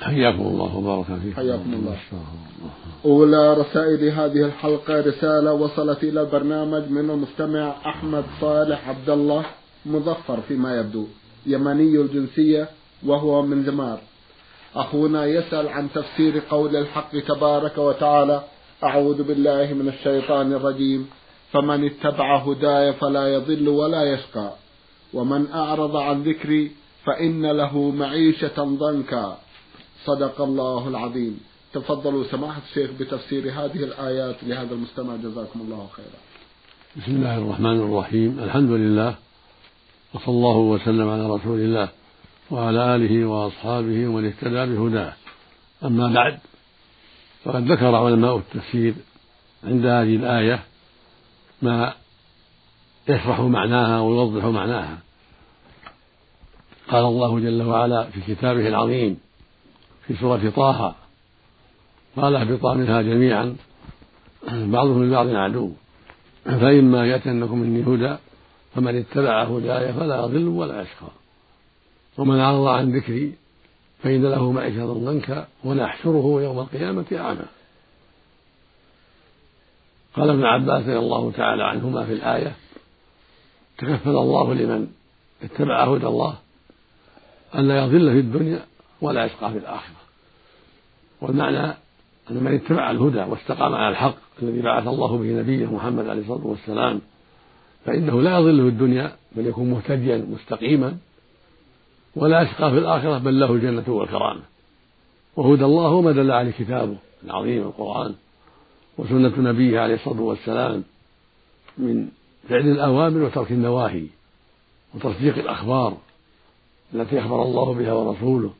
حياكم الله وبارك فيكم. حياكم الله. أولى رسائل هذه الحلقة رسالة وصلت إلى البرنامج من المستمع أحمد صالح عبد الله مظفر فيما يبدو يمني الجنسية وهو من زمار. أخونا يسأل عن تفسير قول الحق تبارك وتعالى أعوذ بالله من الشيطان الرجيم فمن اتبع هداي فلا يضل ولا يشقى ومن أعرض عن ذكري فإن له معيشة ضنكا. صدق الله العظيم. تفضلوا سماحة الشيخ بتفسير هذه الآيات لهذا المستمع. جزاكم الله خيرا. بسم الله الرحمن الرحيم. الحمد لله وصلى الله وسلم على رسول الله وعلى آله وأصحابه ومن اهتدى بهداه. أما بعد فقد ذكر علماء التفسير عند هذه الآية ما يشرح معناها ويوضح معناها. قال الله جل وعلا في كتابه العظيم في سورة طه. قال اهبطا منها جميعا بعضهم لبعض عدو. فإما يأتينكم مني هدى فمن اتبع هداي فلا يضل ولا يشقى. ومن أعرض عن ذكري فإن له معيشة ضنكا ونحشره يوم القيامة أعمى. قال ابن عباس رضي الله تعالى عنهما في الآية تكفل الله لمن اتبع هدى الله ألا يضل في الدنيا ولا يشقى في الآخرة. والمعنى أن من اتبع الهدى واستقام على الحق الذي بعث الله به نبيه محمد عليه الصلاة والسلام فإنه لا يضل في الدنيا بل يكون مهتديا مستقيما ولا يشقى في الآخرة بل له الجنة والكرامة. وهدى الله ما دل عليه كتابه العظيم القرآن وسنة نبيه عليه الصلاة والسلام من فعل الأوامر وترك النواهي وتصديق الأخبار التي أخبر الله بها ورسوله.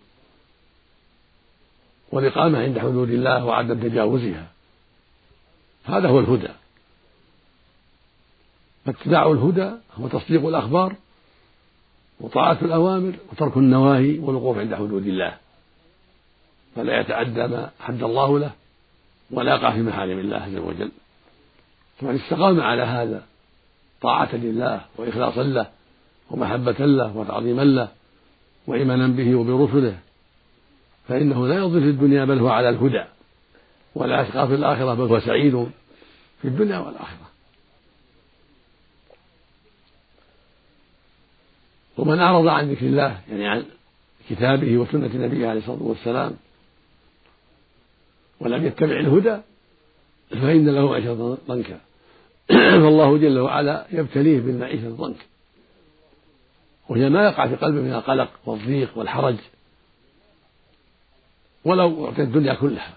والإقامة عند حدود الله وعدم تجاوزها. هذا هو الهدى. فاتباع الهدى هو تصديق الأخبار وطاعة الأوامر وترك النواهي والوقوف عند حدود الله. فلا يتعدى ما حد الله له ولا يقع في محارم الله عز وجل. فمن استقام على هذا طاعة لله وإخلاصا له ومحبة له وتعظيما له وإيمانا به وبرسله فإنه لا يضل في الدنيا بل هو على الهدى. ولا يشقى في الآخرة بل هو سعيد في الدنيا والآخرة. ومن أعرض عن ذكر الله يعني عن كتابه وسنة نبيه عليه الصلاة والسلام ولم يتبع الهدى فإن له معيشة ضنكا. فالله جل وعلا يبتليه بالمعيشة الضنك وهي ما يقع في قلبه من القلق والضيق والحرج. ولو أعطي الدنيا كلها.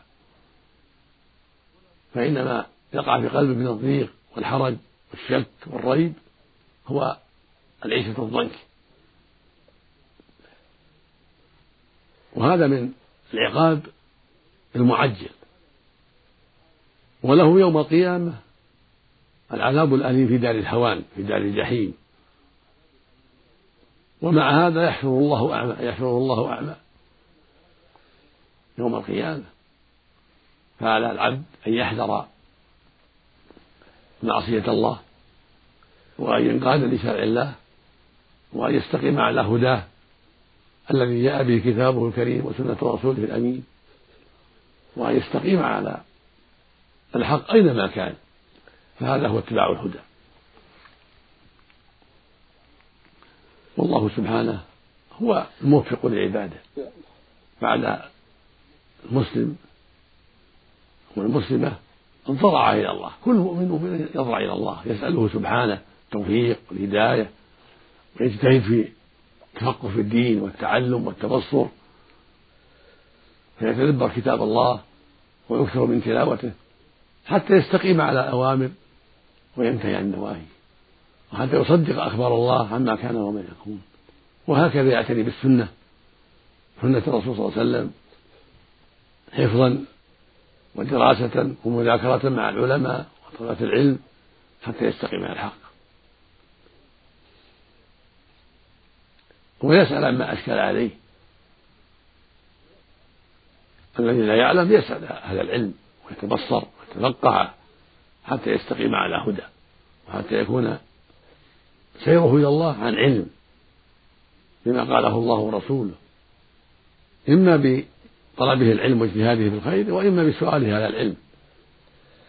فإنما يقع في قلبه من الضيق والحرج والشك والريب هو العيشة الضنك وهذا من العقاب المعجل. وله يوم القيامة العذاب الأليم في دار الهوان في دار الجحيم. ومع هذا يحشر الله أعمى يحشر الله أعمى. يوم القيامة. فعلى العبد أن يحذر معصية الله وأن ينقاد لشرع الله وأن يستقيم على هداه الذي جاء به كتابه الكريم وسنة رسوله الأمين وأن يستقيم على الحق أينما كان. فهذا هو اتباع الهدى. والله سبحانه هو الموفق لعباده بعد المسلم والمسلمة انضرع إلى الله. كل مؤمن مؤمن يضرع إلى الله يسأله سبحانه التوفيق والهداية ويجتهد في التفقه في الدين والتعلم والتبصر فيتدبر كتاب الله ويكثر من تلاوته حتى يستقيم على الأوامر وينتهي عن النواهي وحتى يصدق أخبار الله عما كان وما يكون. وهكذا يعتني بالسنة سنة الرسول صلى الله عليه وسلم. حفظا ودراسة ومذاكرة مع العلماء وطلبة العلم حتى يستقيم على الحق. ويسأل عما أشكل عليه. الذي لا يعلم يسأل أهل العلم ويتبصر ويتفقه حتى يستقيم على هدى وحتى يكون سيره إلى الله عن علم بما قاله الله ورسوله. إما بطلبه العلم واجتهاده في الخير وإما بسؤاله على العلم.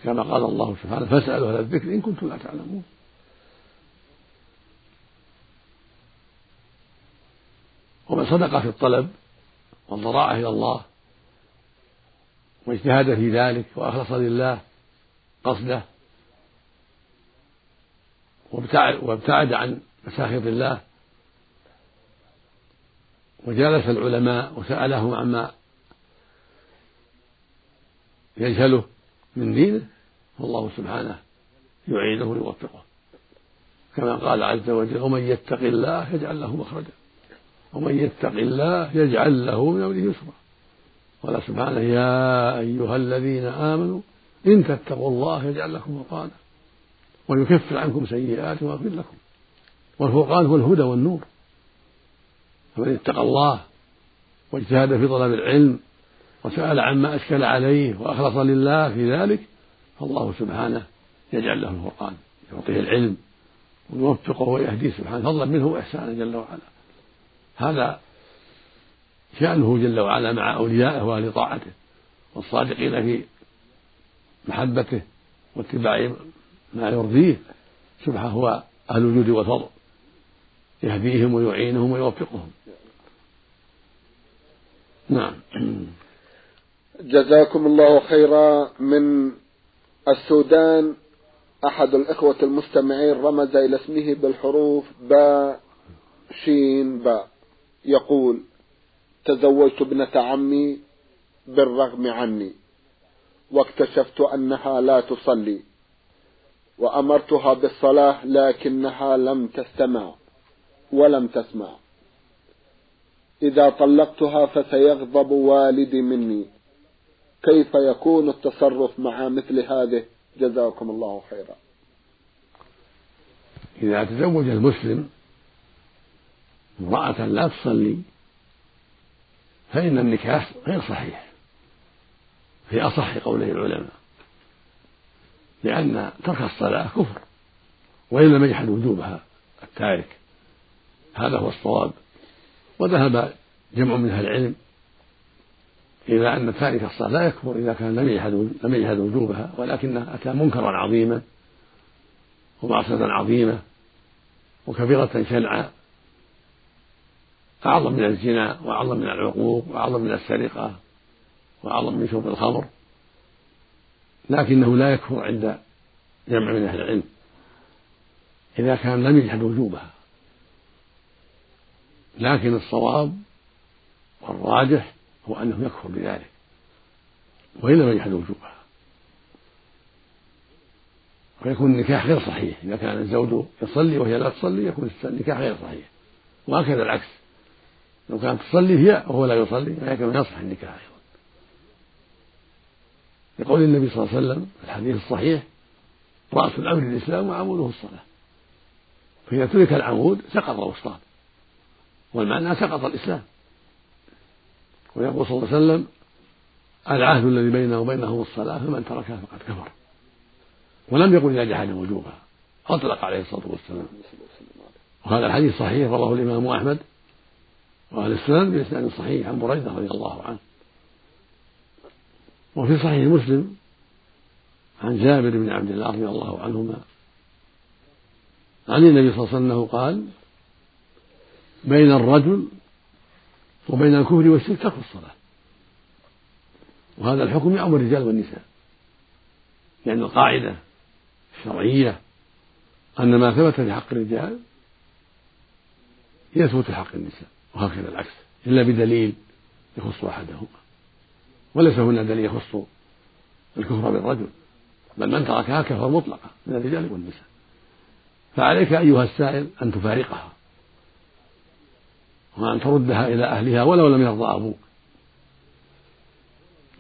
كما قال الله سبحانه فاسألوا أهل الذكر إن كنتم لا تعلمون. ومن صدق في الطلب والضراعة إلى الله واجتهد في ذلك وأخلص لله قصده وابتعد عن مساخط الله وجالس العلماء وسألهم عما يجهله من دينه فالله سبحانه يعينه ويوفقه. كما قال عز وجل ومن يتق الله يجعل له مخرجا ومن يتق الله يجعل له من أمره يسرا. قال سبحانه يا أيها الذين آمنوا إن تتقوا الله يجعل لكم فرقانا ويكفر عنكم سيئات ويغفر لكم. والفرقان هو الهدى والنور. فمن اتقى الله واجتهد في طلب العلم وسأل عما أشكل عليه وأخلص لله في ذلك فالله سبحانه يجعل له الفرقان يعطيه العلم ويوفقه ويهديه سبحانه فضلا منه وإحسانا جل وعلا. هذا شأنه جل وعلا مع أوليائه وأهل طاعته والصادقين في محبته واتباع ما يرضيه. سبحانه هو أهل الجود والفضل يهديهم ويعينهم ويوفقهم. نعم. جزاكم الله خيرا من السودان. أحد الإخوة المستمعين رمز إلى اسمه بالحروف باء شين باء يقول تزوجت ابنة عمي بالرغم عني واكتشفت أنها لا تصلي وأمرتها بالصلاة لكنها لم تستمع ولم تسمع. إذا طلقتها فسيغضب والدي مني. كيف يكون التصرف مع مثل هذه؟ جزاكم الله خيرا. إذا تزوج المسلم امرأة لا تصلي فإن النكاح غير صحيح. في أصح قوله العلماء لأن ترك الصلاة كفر وإن لم يجحد وجوبها التارك. هذا هو الصواب. وذهب جمع من أهل العلم إلى أن تارك الصلاة لا يكفر إذا كان لم يجحد لم يجحد وجوبها ولكنه أتى منكرا عظيما ومعصية عظيمة وكبيرة شنعا أعظم من الزنا وأعظم من العقوق وأعظم من السرقة وأعظم من شرب الخمر لكنه لا يكفر عند جمع من أهل العلم إذا كان لم يجحد وجوبها. لكن الصواب والراجح هو أنه يكفر بذلك. وإن لم يجحد وجوبها ويكون النكاح غير صحيح. إذا كان الزوج يصلي وهي لا تصلي يكون النكاح غير صحيح. وهكذا العكس. لو كانت تصلي هي وهو لا يصلي فيكون يصح النكاح أيضا. يقول النبي صلى الله عليه وسلم في الحديث الصحيح رأس الأمر الإسلام وعموده الصلاة. فإذا ترك العمود سقط الوسطان. والمعنى سقط الإسلام. ويقول صلى الله عليه وسلم العهد الذي بيننا وبينهم الصلاة فمن تركها فقد كفر. ولم يقل إذا جحد وجوبها أطلق عليه الصلاة والسلام. وهذا الحديث صحيح رواه الإمام أحمد وأهل السنن بإسناد صحيح عن بريدة رضي الله عنه. وفي صحيح مسلم عن جابر بن عبد الله رضي الله عنهما عن النبي صلى الله عليه وسلم أنه قال بين الرجل وبين الكفر والشرك ترك الصلاة. وهذا الحكم يعم الرجال والنساء. لأن القاعدة الشرعية أن ما ثبت في حق الرجال يثبت في حق النساء وهكذا العكس. إلا بدليل يخص أحدهما. وليس هنا دليل يخص الكفر بالرجل بل من تركها كفر مطلقا من الرجال والنساء. فعليك أيها السائل أن تفارقها. وأن تردها إلى أهلها ولو لم يرضى أبوك.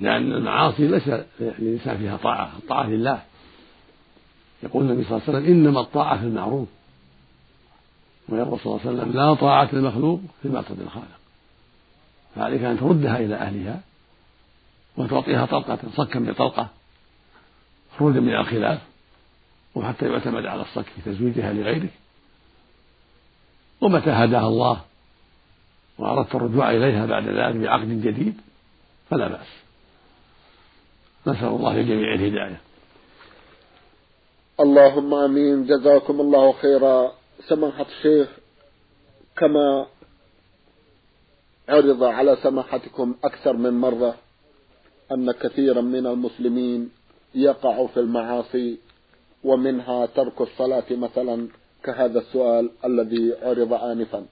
لأن المعاصي ليس للإنسان فيها طاعة الطاعة لله. يقول النبي صلى الله عليه وسلم إنما الطاعة في المعروف. ويقول صلى الله عليه وسلم لا طاعة للمخلوق في معصية الخالق. فعليك أن تردها إلى أهلها وتعطيها طلقة صكا بطلقة خروجا من الخلاف وحتى يعتمد على الصك في تزويجها لغيرك. ومتى هداها الله؟ وأردت الرجوع إليها بعد ذلك بعقد جديد فلا بأس. نسأل الله للجميع الهداية. اللهم آمين. جزاكم الله خيرا. سماحة الشيخ كما عرض على سماحتكم أكثر من مرة أن كثيرا من المسلمين يقع في المعاصي ومنها ترك الصلاة مثلا كهذا السؤال الذي عرض آنفا.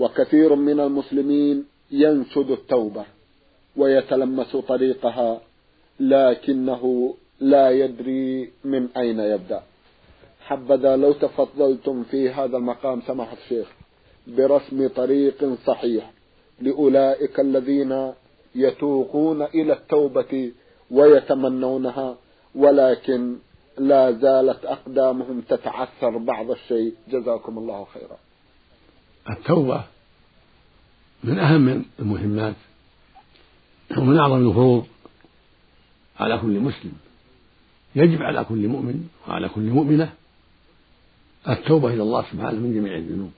وكثير من المسلمين ينشد التوبة ويتلمس طريقها لكنه لا يدري من أين يبدأ. حبذا لو تفضلتم في هذا المقام سماحة الشيخ برسم طريق صحيح لأولئك الذين يتوقون إلى التوبة ويتمنونها ولكن لا زالت أقدامهم تتعثر بعض الشيء. جزاكم الله خيرا. التوبة من أهم المهمات ومن أعظم الفروض على كل مسلم. يجب على كل مؤمن وعلى كل مؤمنة التوبة إلى الله سبحانه من جميع الذنوب.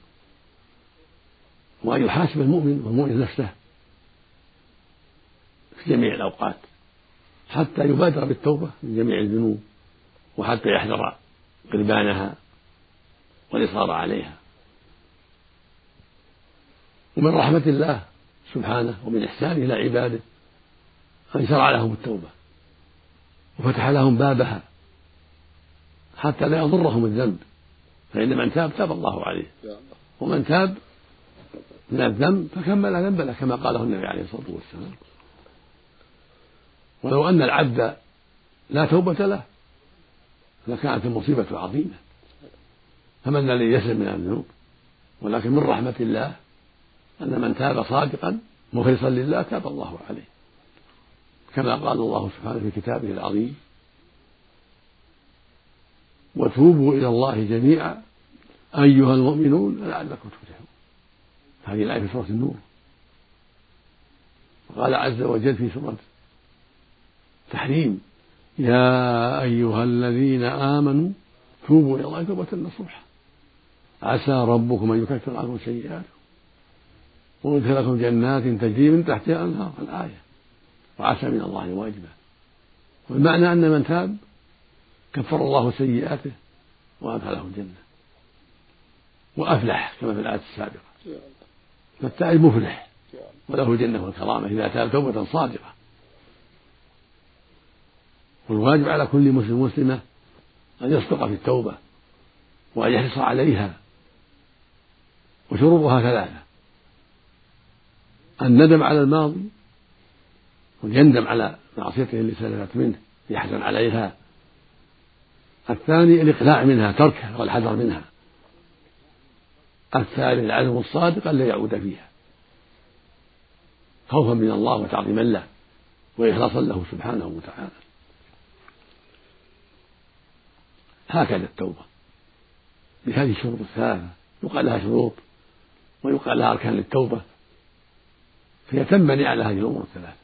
وأن يحاسب المؤمن والمؤمن نفسه في جميع الأوقات حتى يبادر بالتوبة من جميع الذنوب وحتى يحذر قربانها والإصرار عليها. ومن رحمة الله سبحانه ومن إحسانه إلى عباده أن شرع لهم التوبة وفتح لهم بابها حتى لا يضرهم الذنب فإن من تاب تاب الله عليه. ومن تاب من الذنب فكمل ذنبه كما قاله النبي عليه الصلاة والسلام. ولو أن العبد لا توبة له لكانت المصيبة عظيمة. فمن الذي يسلم من الذنوب؟ ولكن من رحمة الله أن من تاب صادقا مخلصا لله تاب الله عليه. كما قال الله سبحانه في كتابه العظيم وتوبوا إلى الله جميعا أيها المؤمنون لعلكم تفلحون. هذه الآية في سورة النور. وقال عز وجل في سورة تحريم يا أيها الذين آمنوا توبوا إلى الله توبة نصوحا عسى ربكم أن يكفر عنكم سيئاتكم. ويدخلكم جنات تجري من تحتها الأنهار الآية. وعسى من الله واجبا والمعنى أن من تاب كفر الله سيئاته وأدخله الجنة. وأفلح كما في الآية السابقة. فالتائب مفلح. وله الجنة والكرامة إذا تاب توبة صادقة. والواجب على كل مسلم مسلمة أن يصدق في التوبة وأن يحرص عليها. وشروطها ثلاثة. الندم على الماضي ويندم على معصيته التي سلفت منه يحزن عليها. الثاني الإقلاع منها تركها والحذر منها. الثالث العزم الصادق ألا يعود فيها. خوفا من الله وتعظيما له وإخلاصا له سبحانه وتعالى. هكذا التوبة. بهذه الشروط الثلاثة يقال لها شروط ويقال لها أركان للتوبة. فهي تنبني على هذه الأمور الثلاثة.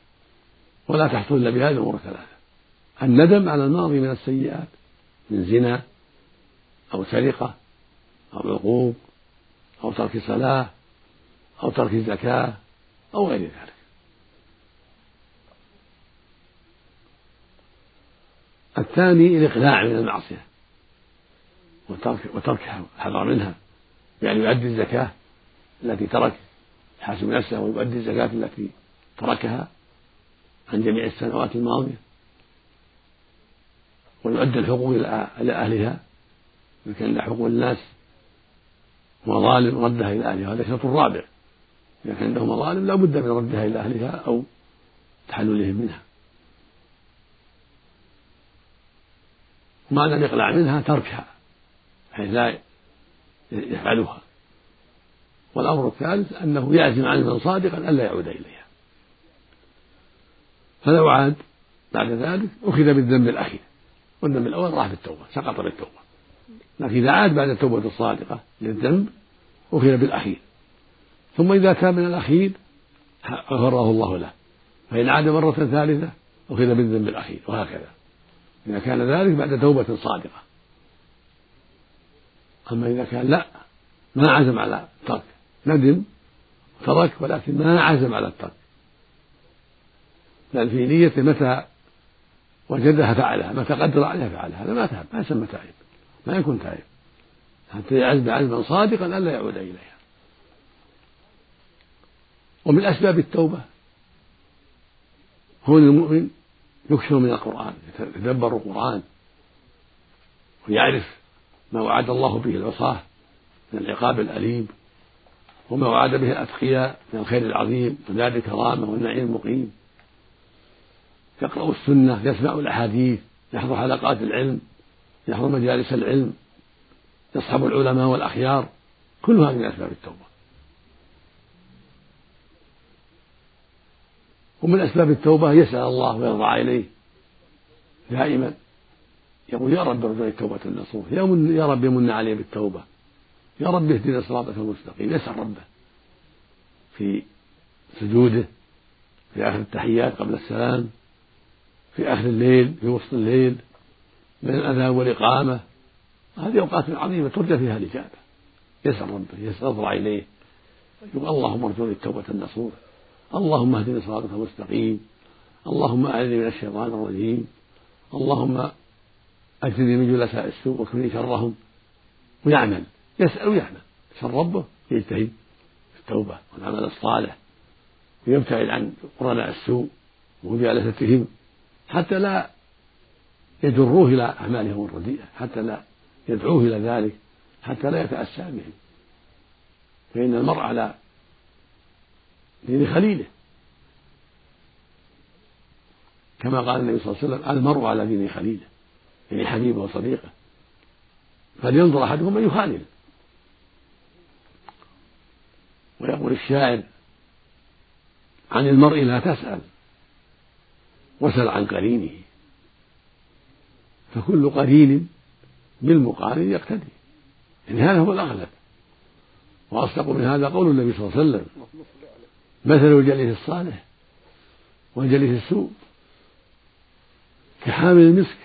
ولا تحصل إلا بهذه الأمور الثلاثة. الندم على الماضي من السيئات من زنا أو سرقة أو عقوق أو ترك صلاة أو ترك زكاة أو غير ذلك. الثاني الإقلاع من المعصية وترك وتركها الحذر منها يعني يؤدي الزكاة التي ترك يحاسب نفسه ويؤدي الزكاة التي تركها عن جميع السنوات الماضية ويؤدي الحقوق إلى أهلها. إن كان حقوق الناس مظالم ردها إلى أهلها هذا الشرط الرابع إذا كان عنده مظالم لا بد من ردها إلى أهلها أو تحللهم منها. ما لم يقلع منها تركها حيث لا يفعلها. والأمر الثالث أنه يعزم عزما صادقا ألا يعود إليها. فلو عاد بعد ذلك أخذ بالذنب الأخير والذنب الأول راح بالتوبة سقط بالتوبة. لكن إذا عاد بعد التوبة الصادقة للذنب أخذ بالأخير. ثم إذا كان من الأخير غفره الله له. فإن عاد مرة ثالثة أخذ بالذنب الأخير وهكذا. إذا كان ذلك بعد توبة صادقة. أما إذا كان لا ما عزم على الترك ندم ترك ولكن ما عزم على الترك. بل في نيته متى وجدها فعلها متى قدر عليها فعلها. هذا ما تاب ما يسمى تائب ما يكون تائب. حتى يعزم عزما صادقا ألا يعود إليها. ومن أسباب التوبة هون المؤمن يكثر من القرآن يتدبر القرآن ويعرف ما وعد الله به العصاة من العقاب الأليم. وما وعد به الأتقياء من الخير العظيم ودار الكرامة والنعيم المقيم. يقرأ السنة يسمع الأحاديث يحضر حلقات العلم يحضر مجالس العلم يصحب العلماء والأخيار. كل هذه من أسباب التوبة. ومن أسباب التوبة يسأل الله ويرضى عليه. دائما يقول يا رب ارزقني التوبة النصوح. يا, يا رب من علي بالتوبة. يا رب اهدنا صراطك المستقيم. يسأل ربه في سجوده في آخر التحيات قبل السلام في آخر الليل في وسط الليل من الأذان والإقامة. هذه أوقات عظيمة ترجى فيها الإجابة. يسأل ربه يسأل إليه. يقول اللهم ارزقني التوبة النصوح. اللهم اهدنا صراطك المستقيم. اللهم أعذني من الشيطان الرجيم. اللهم أجرني من جلساء السوء واكفني شرهم. ويعمل يسأل ويعمل شر ربه يجتهد في التوبة والعمل الصالح ويبتعد عن قرناء السوء ومجالستهم حتى لا يجروه إلى أعمالهم الرديئة حتى لا يدعوه إلى ذلك حتى لا يتأسى بهم. فإن المرء على دين خليله. كما قال النبي صلى الله عليه وسلم المرء على دين خليله يعني حبيبه وصديقه. فلينظر احدكم من يخالل ويقول الشاعر عن المرء لا تسأل وسل عن قرينه فكل قرين بالمقارن يقتدي. يعني هذا هو الأغلب. وأصدق من هذا قول النبي صلى الله عليه وسلم مثل الجليس الصالح والجليس السوء كحامل المسك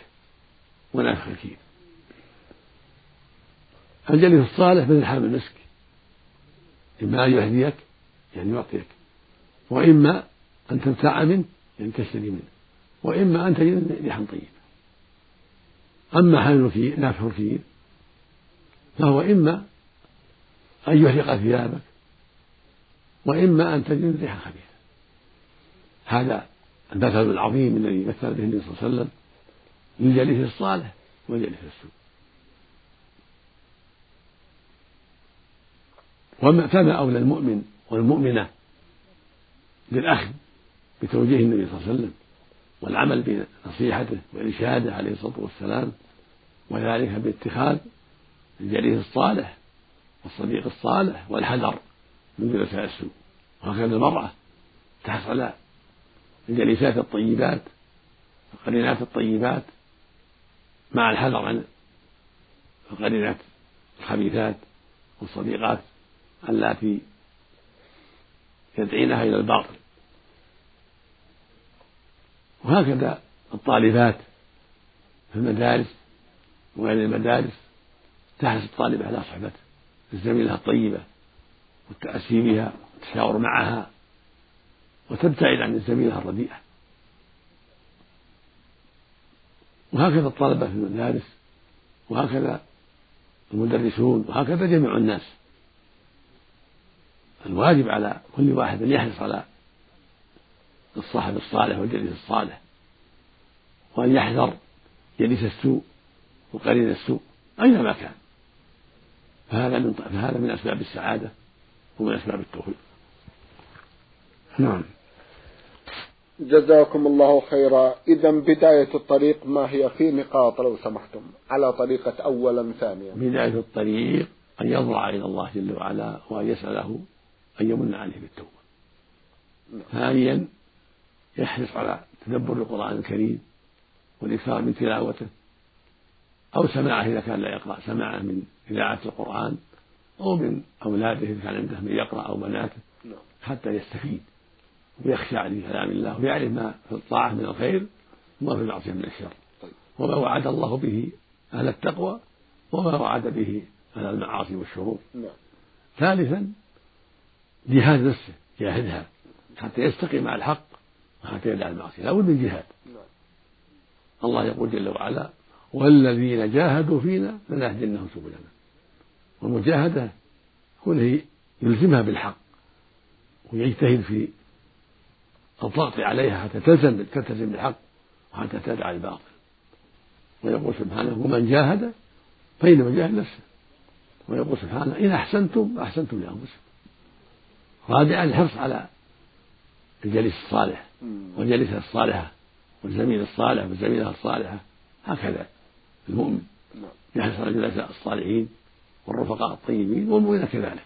ونافخ الكير الجليس الصالح مثل حامل المسك. إما أن يهديك يعني يعطيك. وإما أن تنفع منه يعني تشتري منه. وإما أن تجد ريحا طيبة. أما حامل الكير نافخ الكير فهو إما أن يحرق ثيابك وإما أن تجد ريحا خبيثة هذا المثل العظيم الذي مثل به النبي صلى الله عليه وسلم للجليس الصالح والجليس السوء. فما أولى المؤمن والمؤمنة بالأخذ بتوجيه النبي صلى الله عليه وسلم والعمل بنصيحته وإرشاده عليه الصلاة والسلام وذلك باتخاذ الجليس الصالح والصديق الصالح والحذر من جلساء السوء. وهكذا المرأة تحرص على الجليسات الطيبات القرينات الطيبات مع الحذر عن القرينات الخبيثات والصديقات. اللاتي يدعينها إلى الباطل. وهكذا الطالبات في المدارس وغير المدارس تحرص الطالبة على صحبة الزميلة الطيبة والتأسي بها والتشاور معها وتبتعد عن الزميلة الرديئة. وهكذا الطلبة في المدارس وهكذا المدرسون وهكذا جميع الناس. الواجب على كل واحد أن يحرص على الصاحب الصالح والجليس الصالح وأن يحذر جليس السوء وقرين السوء أينما كان. فهذا من فهذا من أسباب السعادة ومن أسباب التوفيق. نعم. جزاكم الله خيرا. إذا بداية الطريق ما هي في نقاط لو سمحتم؟ على طريقة أولا ثانيا. بداية الطريق أن يضرع إلى الله جل وعلا وأن يسأله أن يمن عليه بالتوبة. ثانيا يحرص على تدبر القرآن الكريم والإكثار من تلاوته أو سماعه إذا كان لا يقرأ سماعه من إذاعة القرآن أو من أولاده إذا كان عنده من يقرأ أو بناته. حتى يستفيد ويخشى لكلام الله ويعرف ما في الطاعة من الخير وما في المعصية من الشر. وما وعد الله به أهل التقوى وما وعد به أهل المعاصي والشرور نعم. ثالثا جهاد نفسه جاهدها. حتى يستقيم مع الحق وحتى يدع المعصية. لا بد من جهاد. الله يقول جل وعلا والذين جاهدوا فينا لنهدينهم سبلنا. والمجاهدة كونه يلزمها بالحق ويجتهد في الضغط عليها حتى تلزم تلتزم بالحق وحتى تدع الباطل. ويقول سبحانه ومن جاهد فإنما جاهد نفسه. ويقول سبحانه إن أحسنتم أحسنتم لأنفسكم. رابعا الحرص على الجليس الصالح والجليسة الصالحة والزميل الصالح والزميلة الصالحة. هكذا المؤمن نعم. يحرص على الجلساء الصالحين والرفقاء الطيبين والمؤمنين كذلك.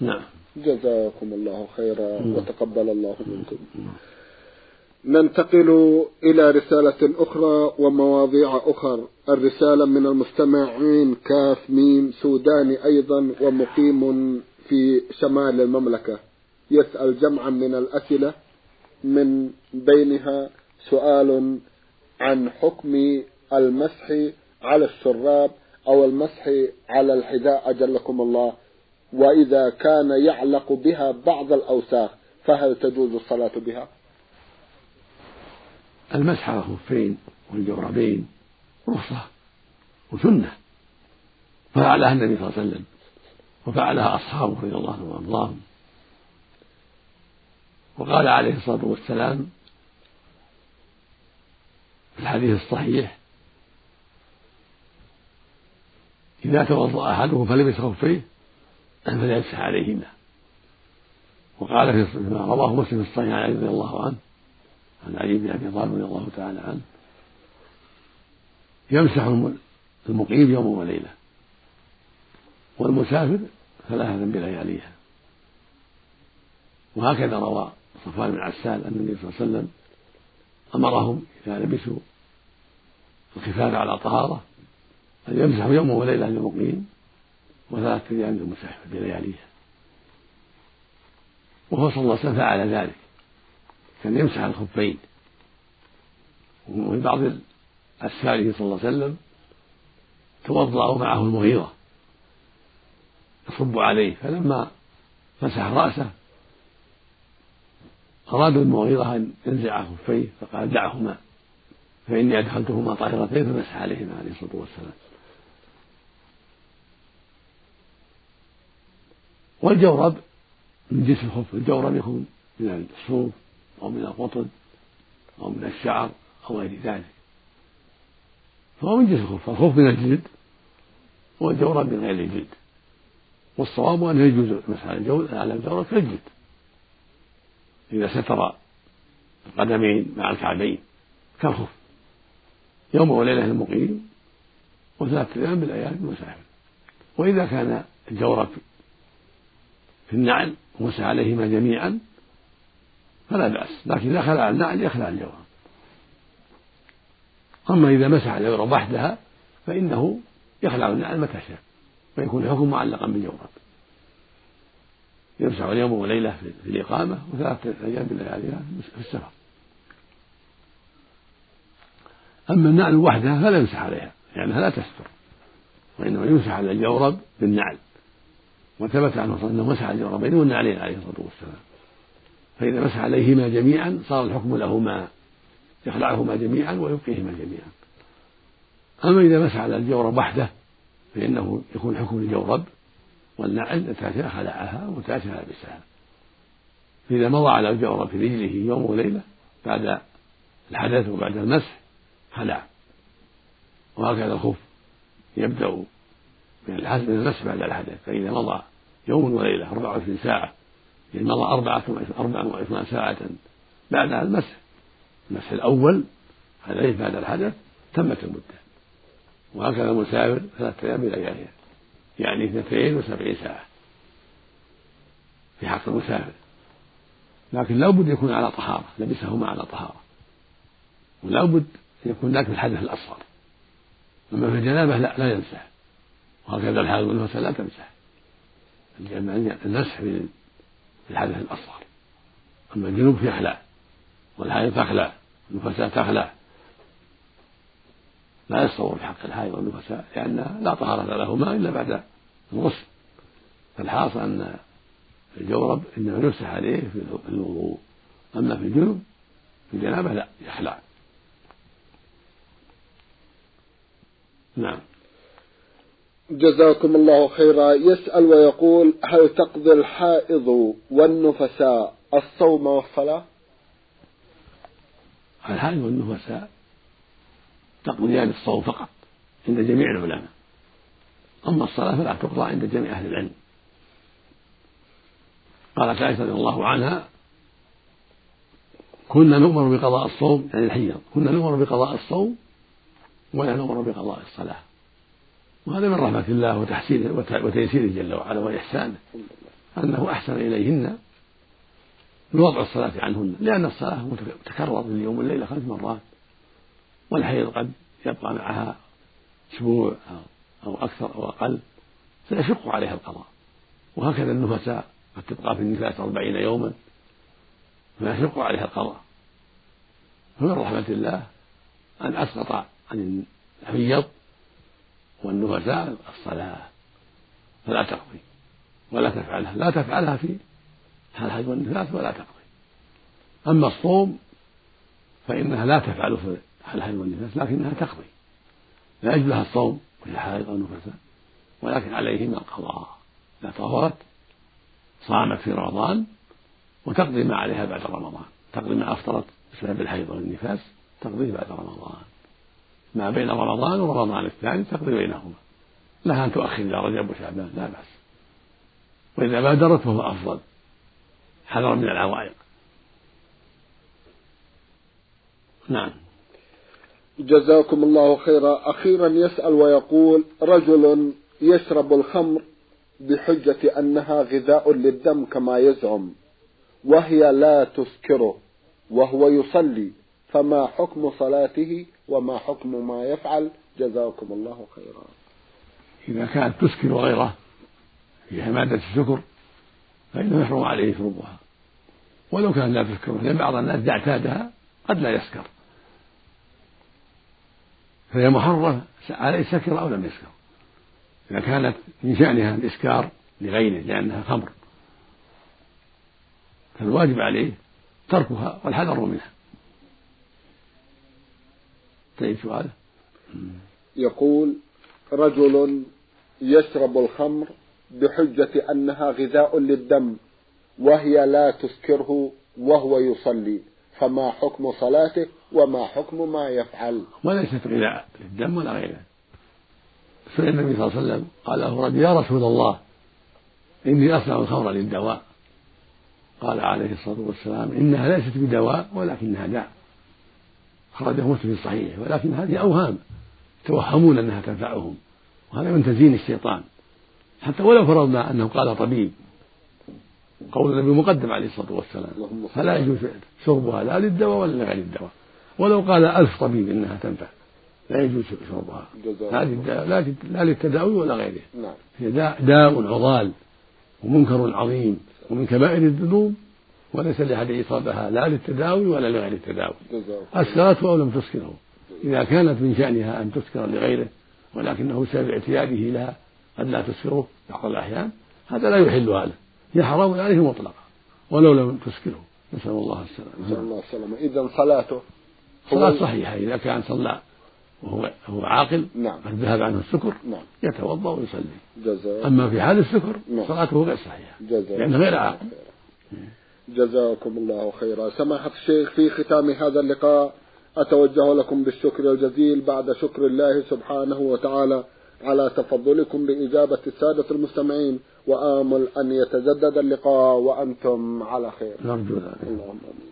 نعم. جزاكم الله خيرا وتقبل الله منكم. ننتقل إلى رسالة أخرى ومواضيع أخرى الرسالة من المستمعين كاف ميم سوداني أيضا ومقيم في شمال المملكة. يسأل جمعا من الأسئلة من بينها سؤال عن حكم المسح على الشراب أو المسح على الحذاء أجلكم الله. وإذا كان يعلق بها بعض الأوساخ فهل تجوز الصلاة بها؟ المسح على الخفين والجوربين رخصة وسنة. فعلها النبي صلى الله عليه وسلم وفعلها أصحابه رضي الله عنهم وأرضاهم. وقال عليه الصلاة والسلام في الحديث الصحيح إذا توضأ أحدكم فلبس خفيه فليمسح عليهما وقال في ما رواه مسلم في الصحيح عن علي رضي الله عنه عن علي بن أبي طالب رضي الله تعالى عنه. يمسح المقيم يوم وليلة. والمسافر ثلاثة بلياليها. وهكذا روى صفوان بن عسال أن النبي صلى الله عليه وسلم أمرهم إذا لبسوا الخفاف على طهارة أن يمسحوا يوم وليلة للمقيم وثلاثة أيام للمسافر بلياليها. وهو صلى الله عليه وسلم فعل ذلك. كان يمسح الخفين. وفي بعض أسفاره صلى الله عليه وسلم توضأوا معه المغيرة. يصب عليه فلما مسح رأسه. أراد المغيرة أن ينزع خفيه فقال دعهما فإني أدخلتهما طاهرتين فمسح عليهما عليه الصلاة والسلام. والجورب من جنس الخف الجورب يكون من الصوف أو من القطن أو من الشعر أو غير ذلك. فهو من جنس الخف الخف من الجلد والجورب من غير الجلد. والصواب أنه يجوز المسح على الجورب كالجلد إذا ستر القدمين مع الكعبين كالخف يوم وليلة المقيم وثلاثة أيام بالأيام المسافر. وإذا كان الجورب في النعل ومسح عليهما جميعا فلا بأس. لكن إذا خلع النعل يخلع الجورب أما إذا مسح الجورب وحدها فإنه يخلع النعل متى شاء. ويكون الحكم معلقا بالجورب يمسح اليوم وليلة في الإقامة وثلاثة أيام بلياليها في السفر. أما النعل وحدها فلا يمسح عليها لأنها لا تستر وإنما يمسح على الجورب بالنعل. وثبت عنه صلى الله عليه مسح الجوربين والنعلين عليه الصلاة والسلام. فإذا مسح عليهما جميعا صار الحكم لهما يخلعهما جميعا ويبقيهما جميعا. أما إذا مسح على الجورب وحده فإنه يكون حكم الجورب والنعل متى خلعها ومتى لبسها فإذا مضى على الجورب في رجله يوم وليلة بعد الحدث وبعد المسح خلع. وهكذا الخف يبدأ من المسح بعد الحدث. فإذا مضى يوم وليلة 24 ساعة يعني مضى أربعة وعشرين ساعة بعد المسح. المسح الأول عليه بعد الحدث تمت المدة وهكذا المسافر ثلاثة أيام بلياليها يعني اثنتين وسبعين ساعة. في حق المسافر. لكن لا بد يكون على طهارة لبسهما على طهارة. ولا بد يكون ذاك الحدث الأصغر. أما في الجنابة لا لا يمسح وهكذا الحال والنفس لا تمسح المسح في الحدث الأصغر. أما الجنوب يخلع والحائض تخلع. النفساء تخلع. لا يصور في حق الحائض والنفساء لأن لا طهارة لهما إلا بعد الغسل. فالحاصل أن الجورب إنما يمسح عليه في الوضوء. أما في الجنوب في الجنابة لا يخلع نعم. جزاكم الله خيرا. يسأل ويقول هل تقضي الحائض والنفساء الصوم والصلاة؟ الحائض والنفساء تقضيان الصوم فقط عند جميع العلماء. أما الصلاة فلا تقضى عند جميع أهل العلم. قالت عائشة رضي الله عنها كنا نؤمر بقضاء الصوم يعني الحيض كنا نؤمر بقضاء الصوم ولا نؤمر بقضاء الصلاة وهذا من رحمة الله وتحسينه وتيسيره جل وعلا وإحسانه أنه أحسن إليهن بوضع الصلاة عنهن لأن الصلاة متكررة من اليوم والليلة خمس مرات. والحيض قد يبقى معها أسبوع أو أكثر أو أقل فيشق عليها القضاء. وهكذا النفساء قد تبقى في النفاس أربعين يوما فيشق عليها القضاء. فمن رحمة الله أن أسقط عن الحيض والنفساء الصلاة. فلا تقضي ولا تفعلها. لا تفعلها في الحيض والنفاس ولا تقضي. أما الصوم فإنها لا تفعل في حال الحيض والنفاس لكنها تقضي. لا يجوز لها الصوم وهي حائض أو نفساء ولكن عليهما القضاء. إذا طهرت صامت في رمضان وتقضي ما عليها بعد رمضان. تقضي ما أفطرت بسبب الحيض والنفاس تقضيه بعد رمضان. ما بين رمضان ورمضان الثاني تقضي بينهما. لها أن تؤخر إلى رجب وشعبان لا بأس. وإذا بادرت فهو أفضل. حذرا من العوائق. نعم. جزاكم الله خيرا. أخيرا يسأل ويقول رجل يشرب الخمر بحجة أنها غذاء للدم كما يزعم وهي لا تسكره وهو يصلي فما حكم صلاته وما حكم ما يفعل؟ جزاكم الله خيرا. إذا كانت تسكر غيره فيها مادة السكر فإنه يحرم عليه شربها. ولو كان لا تسكر لأن بعض الناس إذا اعتادها قد لا يسكر. فهي محرمة عليه سكر أو لم يسكر. إذا كانت من شأنها الإسكار لغيره لأنها خمر. فالواجب عليه تركها والحذر منها. طيب سؤاله يقول رجل يشرب الخمر بحجة أنها غذاء للدم وهي لا تسكره وهو يصلي. فما حكم صلاته؟ وما حكم ما يفعل. وليست غذاء للدم ولا غيره سئل النبي صلى الله عليه وسلم قال له رجل يا رسول الله إني أصنع الخمر للدواء. قال عليه الصلاة والسلام إنها ليست بدواء ولكنها داء. خرجه مسلم في صحيحه ولكن هذه أوهام. يتوهمون أنها تنفعهم. وهذا من تزيين الشيطان. حتى ولو فرضنا أنه قال طبيب قول النبي مقدم عليه الصلاة والسلام فلا يجوز شربها لا للدواء ولا لغير الدواء. ولو قال ألف طبيب إنها تنفع. لا يجوز شربها هذه لا لا للتداوي ولا غيره. نعم. هي داء, داء عضال ومنكر عظيم ومن كبائر الذنوب وليس لأحد إصابها لا للتداوي ولا لغير التداوي. أسكرته أو لم تسكره إذا كانت من شأنها أن تسكر لغيره ولكنه بسبب اعتياده لها قد لا تسكره بعض الأحيان هذا لا يحل هذا. هي حرام عليه مطلقا ولو لم تسكره نسأل الله السلامة. نسأل الله السلامة. إذا صلاته صلاة صحيحة إذا كان صلى وهو هو عاقل نعم. قد ذهب عنه السكر نعم. يتوضأ ويصلي. جزاك أما في حال السكر نعم. صلاته غير صحيحة جزاك لأنه غير عاقل. جزاكم الله خيرا. سماحة الشيخ في ختام هذا اللقاء أتوجه لكم بالشكر الجزيل بعد شكر الله سبحانه وتعالى على تفضلكم بإجابة السادة المستمعين وآمل أن يتجدد اللقاء وأنتم على خير. نرجو ذلك. اللهم آمين.